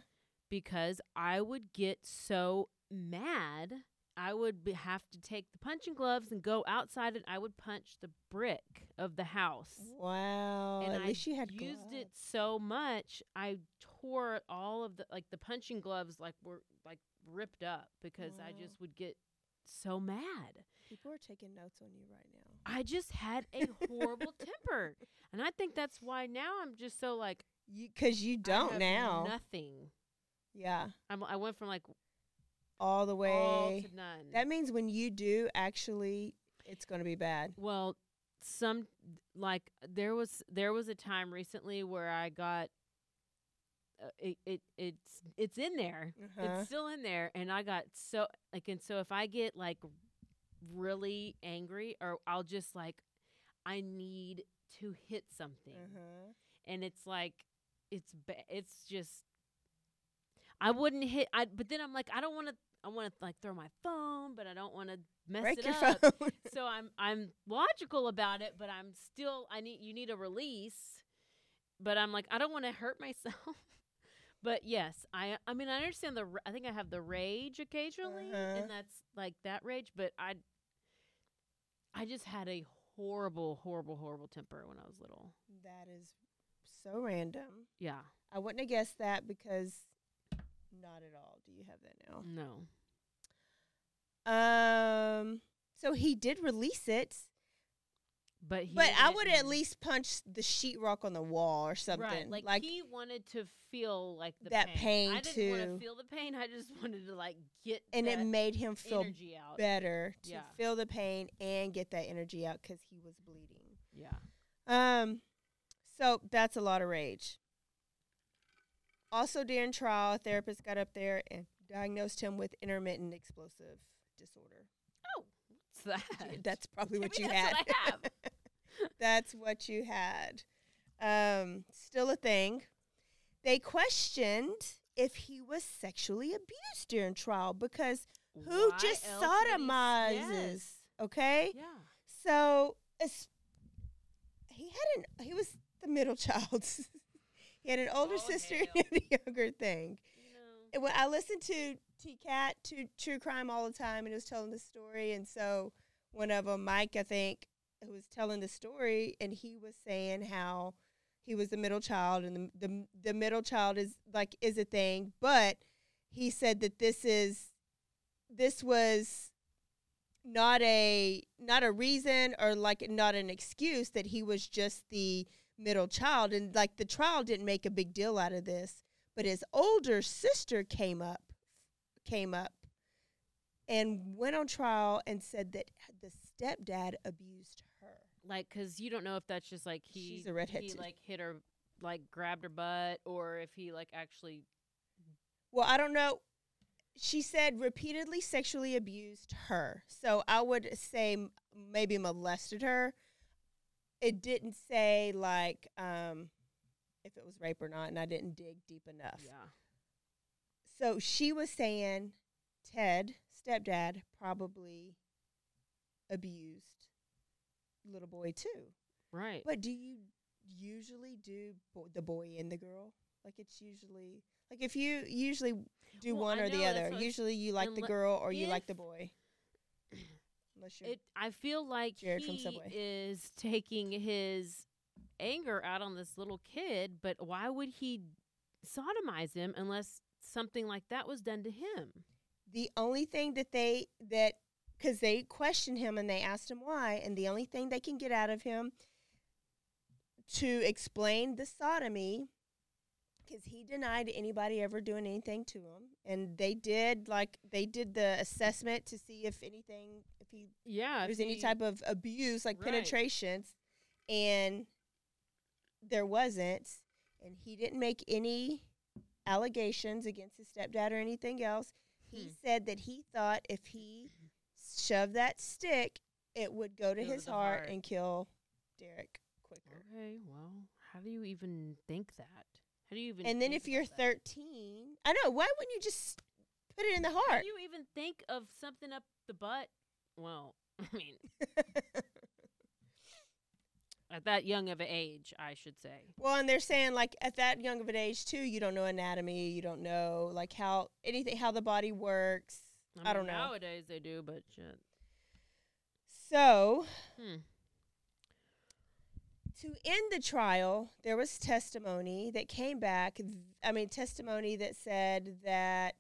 because I would get so mad. I would be, have to take the punching gloves and go outside and I would punch the brick of the house. Wow. and At I least you had used it so much, I tore all of the like the punching gloves like were like ripped up because I just would get so mad. People are taking notes on you right now. I just had a horrible temper. And I think that's why now I'm just so like You because you don't now. Nothing. Yeah. I'm, I went from like All the way. all to none. That means when you do, actually, it's going to be bad. Well, some like there was there was a time recently where I got uh, it, it it's it's in there. Uh-huh. It's still in there and I got so like and so if I get like really angry or I'll just like I need to hit something. Uh-huh. And it's like it's ba- it's just I wouldn't hit I but then I'm like I don't want to I want to like throw my phone, but I don't want to mess Break it your up phone. so I'm I'm logical about it, but I'm still I need you need a release. But I'm like I don't want to hurt myself. But yes, I I mean I understand the r- I think I have the rage occasionally, Uh-huh. and that's like that rage. But I I just had a horrible, horrible, horrible temper when I was little. that is so random. Yeah, I wouldn't have guessed that because not at all. Do you have that now? no, Um. So he did release it, but he but I would at least punch the sheetrock on the wall or something. Right, like, he wanted to feel like the That pain, I didn't want too. to feel the pain. I just wanted to like get and it made him feel better to Yeah. feel the pain and get that energy out because he was bleeding. Yeah. Um, so that's a lot of rage. Also, during trial, a therapist got up there and diagnosed him with intermittent explosive disorder. What's that? That's probably what Maybe you had. what that's what you had. Um, still a thing. They questioned if he was sexually abused during trial because who Why just sodomizes? Yes. Okay, Yeah. so he had an he was the middle child. he had an older Oh, sister hell. and a younger thing. No. And when I listened to T Cat to True Crime all the time, and was telling the story, and so one of them, Mike, I think, who was telling the story, and he was saying how he was the middle child, and the the, the middle child is like is a thing, but he said that this is this was not a not a reason or like not an excuse that he was just the middle child. And like the trial didn't make a big deal out of this but his older sister came up came up and went on trial and said that the stepdad abused her Like, cause you don't know if that's just like he She's a redhead he like hit her like grabbed her butt or if he like actually Well, I don't know. She said repeatedly sexually abused her. So I would say m- maybe molested her. It didn't say like um, if it was rape or not, and I didn't dig deep enough. yeah. So she was saying Ted, stepdad, probably abused little boy too. Right. But do you usually do bo- the boy and the girl? Like it's usually like if you usually do Well, one I or the other. Usually you like the girl or you like the boy. Unless you're It I feel like Jared he Subway. is taking his anger out on this little kid, but why would he sodomize him unless something like that was done to him? the only thing that they that because they questioned him and they asked him why, and the only thing they can get out of him to explain the sodomy because he denied anybody ever doing anything to him and they did like they did the assessment to see if anything if he Yeah. there's any type of abuse like Right. penetrations and there wasn't and he didn't make any allegations against his stepdad or anything else he Hmm. said that he thought if he shoved that stick it would go to his heart, heart. and kill derrick quicker Okay, well, how do you even think that? How do you even and then if you're about that? 13 i know why wouldn't you just put it in the heart? How do you even think of something up the butt? Well, I mean, at that young of an age, I should say. Well, and they're saying like at that young of an age too, you don't know anatomy, you don't know like how anything how the body works. I, mean, don't know. Nowadays they do, but shit. So Hmm. to end the trial, there was testimony that came back. th- I mean, testimony that said that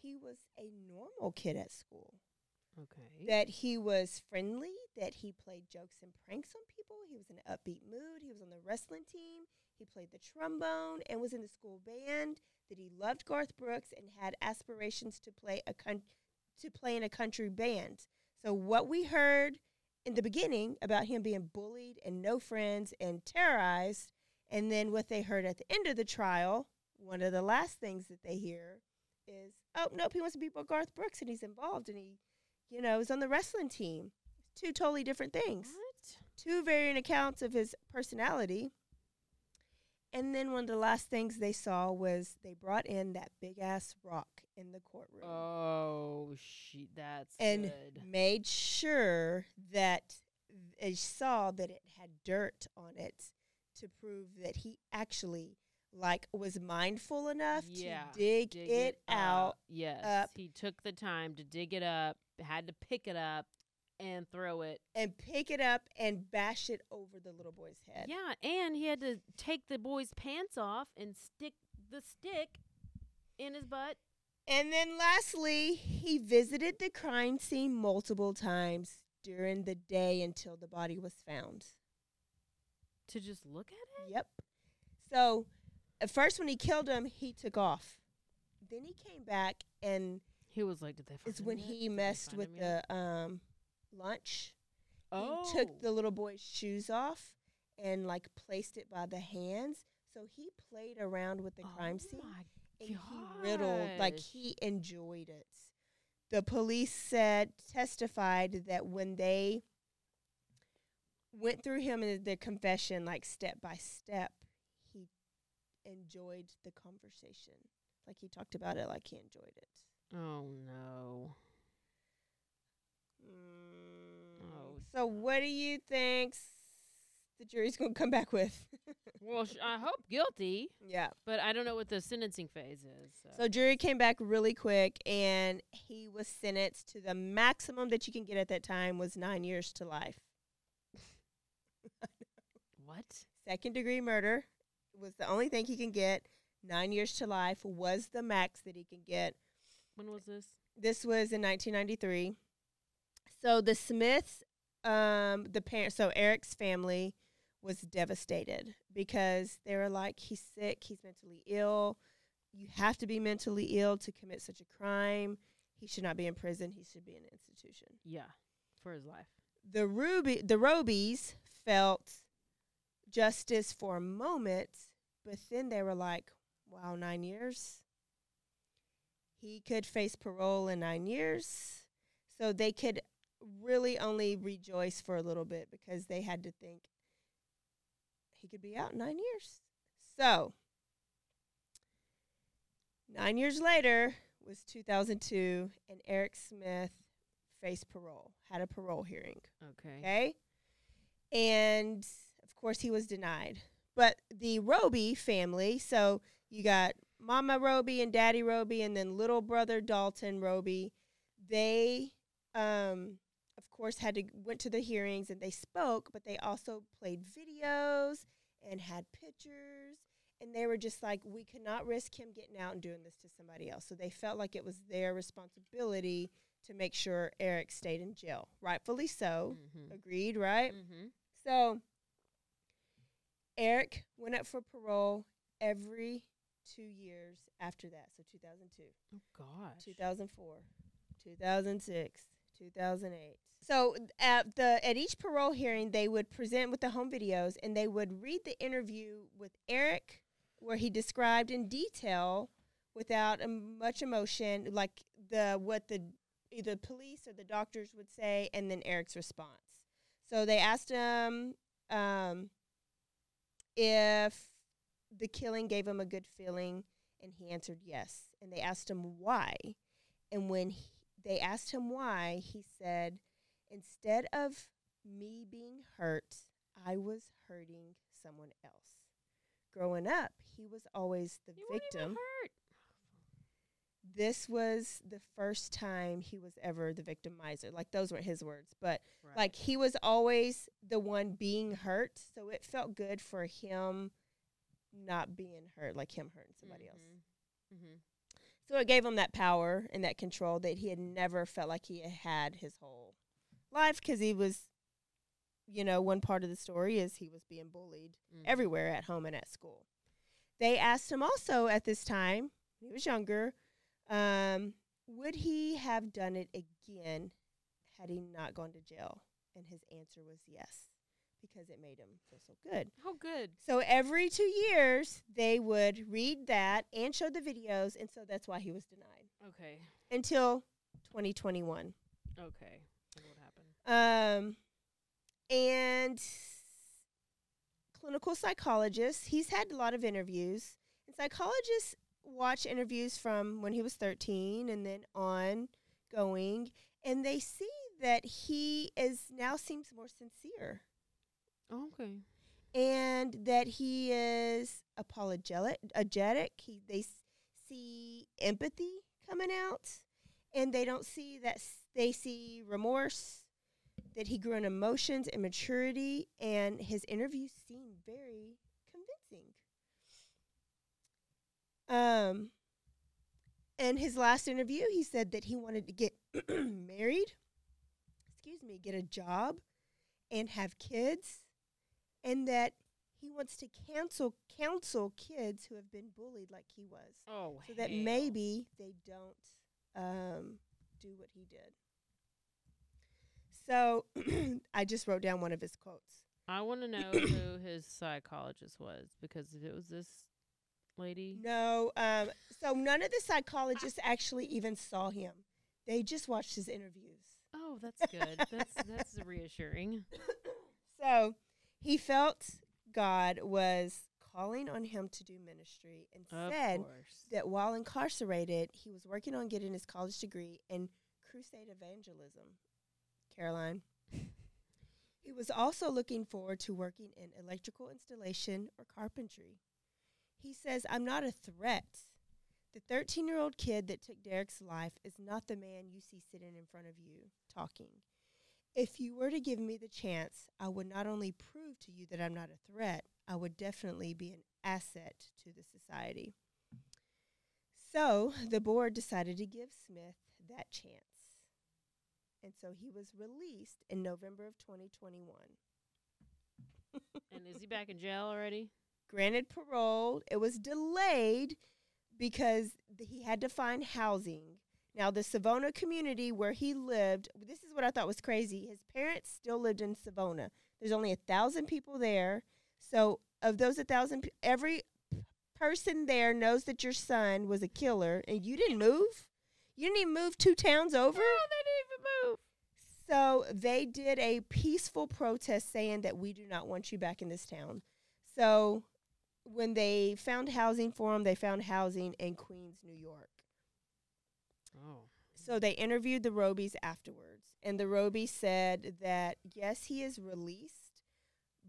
he was a normal kid at school. Okay. That he was friendly, that he played jokes and pranks on people. He was in an upbeat mood. He was on the wrestling team. He played the trombone and was in the school band. That he loved Garth Brooks and had aspirations to play a con- to play in a country band. So what we heard in the beginning about him being bullied and no friends and terrorized, and then what they heard at the end of the trial, one of the last things that they hear is, "Oh nope, he wants to be Garth Brooks and he's involved and he, you know, was on the wrestling team." Two totally different things. What? Two varying accounts of his personality. And then one of the last things they saw was they brought in that big ass rock in the courtroom Oh, she. That's and good. made sure that they saw that it had dirt on it to prove that he actually like was mindful enough Yeah, to dig, it, out up. Yes, up. he took the time to dig it up. Had to pick it up and throw it. and pick it up and bash it over the little boy's head. Yeah, and he had to take the boy's pants off and stick the stick in his butt. And then lastly, he visited the crime scene multiple times during the day until the body was found. To just look at it? Yep. So, at first, when he killed him, he took off. Then he came back, and He was like, "Did they?" It's when yet? he messed with the um, lunch. Oh, He took the little boy's shoes off and like placed it by the hands. So he played around with the crime oh scene. My and he riddled like he enjoyed it. The police said testified that when they went through him in the confession like step by step, enjoyed the conversation. Like he talked about it like he enjoyed it. Oh no. Mm. Oh. So what do you think the jury's going to come back with? Well, sh- I hope guilty, yeah. but I don't know what the sentencing phase is. So. So jury came back really quick, and he was sentenced to the maximum that you can get at that time was nine years to life. what? Second degree murder was the only thing he can get. Nine years to life was the max that he can get. When was this? This was in 1993. So the Smiths, um, the parents, so Eric's family was devastated because they were like, he's sick, he's mentally ill. You have to be mentally ill to commit such a crime. He should not be in prison. He should be in an institution. Yeah, for his life. The Ruby, the Robies felt justice for a moment, but then they were like, wow, nine years? He could face parole in nine years. So they could really only rejoice for a little bit because they had to think he could be out in nine years. So, nine years later was 2002, and Eric Smith faced parole, had a parole hearing. Okay. Okay. And course, he was denied. But the Robie family, so you got Mama Robie and Daddy Robie, and then little brother Dalton Robie, they, um, of course, had to went to the hearings and they spoke, but they also played videos and had pictures. And they were just like, we could not risk him getting out and doing this to somebody else. So they felt like it was their responsibility to make sure Eric stayed in jail. Rightfully so. Mhm. Agreed, right? Mhm. So Eric went up for parole every two years after that. So 2002, Oh gosh. 2004, 2006, 2008. So at the at each parole hearing, they would present with the home videos and they would read the interview with Eric, where he described in detail, without um, much emotion, like the what the either police or the doctors would say, and then Eric's response. So they asked him um, if the killing gave him a good feeling, and he answered yes. And they asked him why. And when he, they asked him why, he said, instead of me being hurt, I was hurting someone else. Growing up, he was always the You weren't even victim. hurt. This was the first time he was ever the victimizer. Like those weren't his words, but Right. like he was always the one being hurt. So it felt good for him not being hurt, like him hurting somebody else. Mhm. So it gave him that power and that control that he had never felt like he had his whole life because he was, you know, one part of the story is he was being bullied Mhm. everywhere at home and at school. They asked him also at this time, he was younger, um, would he have done it again had he not gone to jail? And his answer was yes, because it made him feel so good. Oh, good. So every two years, they would read that and show the videos, and so that's why he was denied Okay. until 2021. Okay. And what happened? Um, and clinical psychologist, he's had a lot of interviews, and psychologists watch interviews from when he was 13 and then on going, and they see that he is now seems more sincere Oh, okay. and that he is apologetic. He they see empathy coming out, and they don't see that s- they see remorse. That he grew in emotions and maturity, and his interviews seem very Um, in his last interview, he said that he wanted to get married. Excuse me, get a job, and have kids and that he wants to cancel counsel kids who have been bullied like he was. Oh, so that maybe they don't um, do what he did. So i just wrote down one of his quotes. I want to know who his psychologist was because if it was this lady. no um, so none of the psychologists actually even saw him they just watched his interviews Oh, that's good. that's that's reassuring. so he felt god was calling on him to do ministry and Of said course. that while incarcerated, he was working on getting his college degree in crusade evangelism. Caroline. he was also looking forward to working in electrical installation or carpentry. He says, I'm not a threat. The 13 year old kid that took Derrick's life is not the man you see sitting in front of you talking. If you were to give me the chance, I would not only prove to you that I'm not a threat, I would definitely be an asset to the society. So the board decided to give Smith that chance. And so he was released in November of 2021. and is he back in jail already? Granted parole, it was delayed because he had to find housing. Now, the Savona community where he lived, this is what I thought was crazy. His parents still lived in Savona. There's only a thousand people there. So, of those a thousand, every person there knows that your son was a killer, and you didn't move. You didn't even move two towns over. No, they didn't even move. So they did a peaceful protest saying that we do not want you back in this town. So when they found housing for him, they found housing in Queens, New York. Oh. So they interviewed the Robies afterwards, and the Robies said that yes, he is released,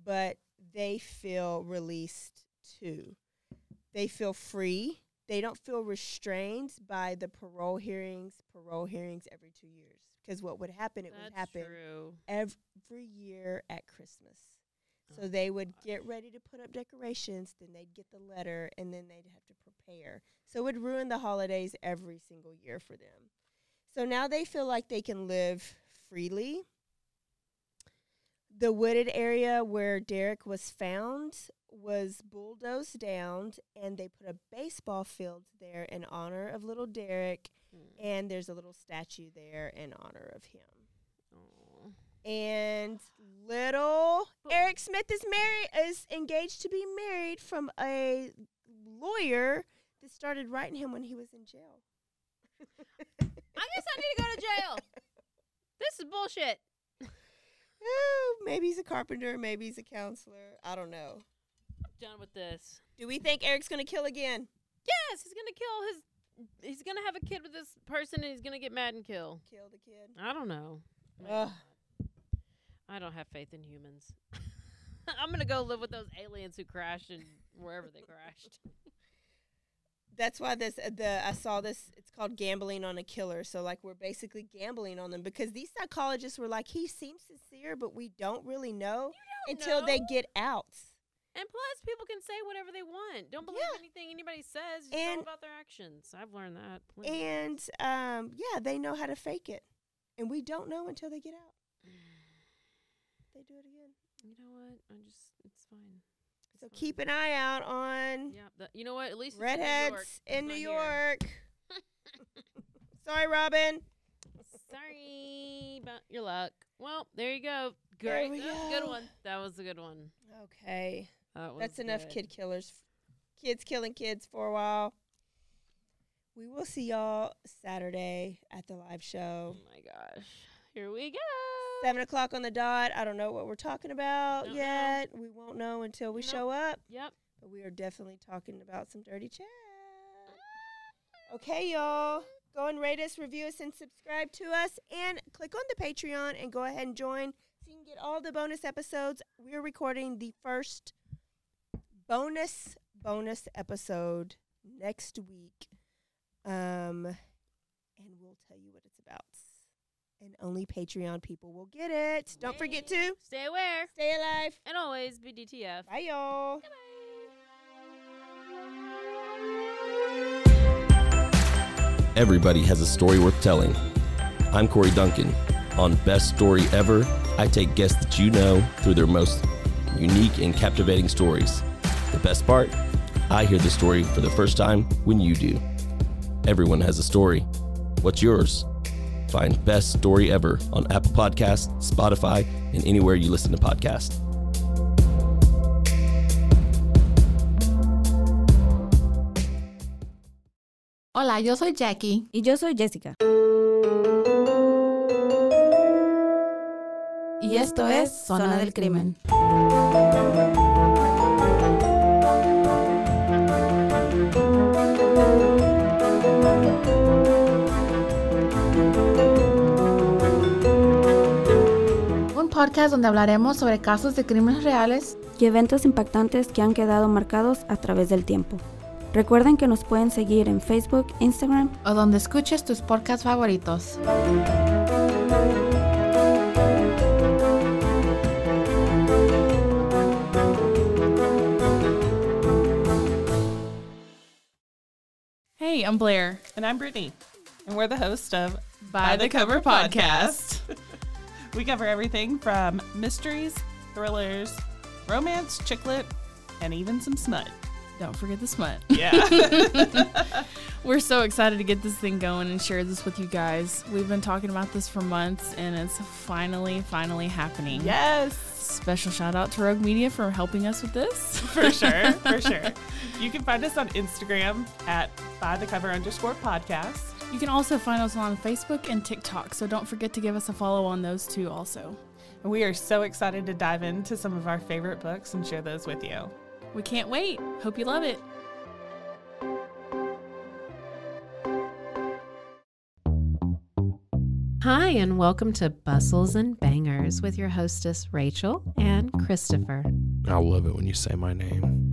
but they feel released too. They feel free. They don't feel restrained by the parole hearings. Parole hearings every two years, because what would happen? It would happen true. every year at Christmas. So Oh they would get ready to put up decorations, then they'd get the letter, and then they'd have to prepare. So it would ruin the holidays every single year for them. So now they feel like they can live freely. The wooded area where Derrick was found was bulldozed down, and they put a baseball field there in honor of little Derrick, Mm. and there's a little statue there in honor of him. And little Eric Smith is married is engaged to be married from a lawyer that started writing him when he was in jail. I guess I need to go to jail. This is bullshit. Maybe he's a carpenter, maybe he's a counselor. I don't know. Done with this. Do we think Eric's gonna kill again? Yes, he's gonna kill his. He's gonna have a kid with this person, and he's gonna get mad and kill. Kill the kid. I don't know. Ugh. I don't have faith in humans. I'm gonna go live with those aliens who crashed and wherever they crashed. That's why this uh, the I saw this. It's called gambling on a killer. So like we're basically gambling on them because these psychologists were like, he seems sincere, but we don't really know don't until they get out. And plus, people can say whatever they want. Don't believe Yeah. anything anybody says. It's all And- about their actions. I've learned that. plenty. And um, yeah, they know how to fake it, and we don't know until they get out. They do it again. you know what? I just it's fine. It's So fine. keep an eye out on Yeah. The, you know what? At least it's in New York. redheads in New. York. Sorry, Robin. Sorry about your luck. Well, there you go. Great. we That was a good one. That was a good one. Okay, That that's enough kid killers. Kids killing kids for a while. We will see y'all Saturday at the live show. Oh my gosh. Here we go. Seven o'clock on the dot. I don't know what we're talking about Don't know. yet. We won't know until we show up. Yep. But we are definitely talking about some dirty Chad. Okay, y'all. Go and rate us, review us, and subscribe to us. And click on the Patreon and go ahead and join so you can get all the bonus episodes. We're recording the first bonus bonus episode next week. Um and we'll tell you what it's about. And only Patreon people will get it. Don't forget to Stay aware. stay alive. And always be DTF. Bye y'all. Everybody has a story worth telling. I'm Corey Duncan. On Best Story Ever, I take guests that you know through their most unique and captivating stories. The best part? I hear the story for the first time when you do. Everyone has a story. What's yours? Find Best Story Ever on Apple Podcasts, Spotify, and anywhere you listen to podcasts. Hola, yo soy Jackie. Y yo soy Jessica. Y esto es Zona del Crimen. Podcast donde hablaremos sobre casos de crímenes reales Y eventos impactantes que han quedado marcados a través del tiempo. Recuerden que nos pueden seguir en Facebook, Instagram o donde escuches tus podcasts favoritos. Hey, I'm Blair. And I'm Brittany, and we're the host of By the Cover Podcast. we cover everything from mysteries, thrillers, romance, chick lit, and even some smut. Don't forget the smut. Yeah. We're so excited to get this thing going and share this with you guys. We've been talking about this for months and it's finally, finally happening. Yes. Special shout out to Rogue Media for helping us with this. For sure. for sure. You can find us on Instagram at by the cover underscore podcast. You can also find us on Facebook and TikTok, so don't forget to give us a follow on those two also. We are so excited to dive into some of our favorite books and share those with you. We can't wait. Hope you love it. Hi, and welcome to Bustles and Bangers with your hostess, Rachel and Christopher. I love it when you say my name.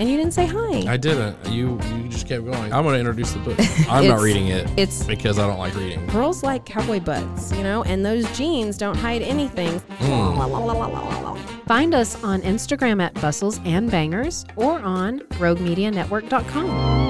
And you didn't say hi. I didn't. You you just kept going. I'm going to introduce the book. I'm not It's- reading it. it's- because I don't like reading. Girls like cowboy butts, you know, and those jeans don't hide anything. Hmm. Find us on Instagram at Bustles and Bangers or on RogueMediaNetwork.com.